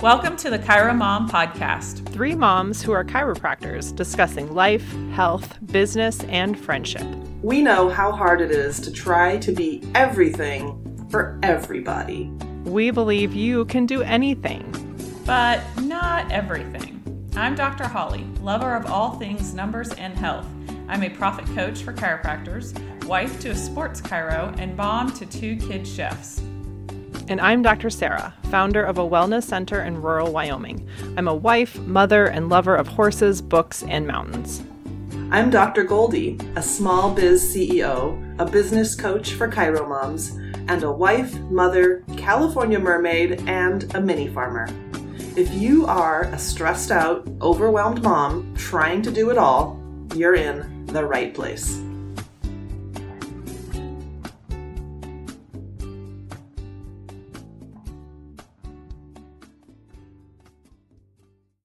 Welcome to the Chiro Mom Podcast. Three moms who are chiropractors discussing life, health, business, and friendship. We know how hard it is to try to be everything for everybody. We believe you can do anything, but not everything. I'm Dr. Holly, lover of all things numbers and health. I'm a profit coach for chiropractors, wife to a sports chiro, and mom to two kid chefs. And I'm Dr. Sarah, founder of a wellness center in rural Wyoming. I'm a wife, mother, and lover of horses, books, and mountains. I'm Dr. Goldie, a small biz CEO, a business coach for chiro moms, and a wife, mother, California mermaid, and a mini farmer. If you are a stressed out, overwhelmed mom trying to do it all, you're in the right place.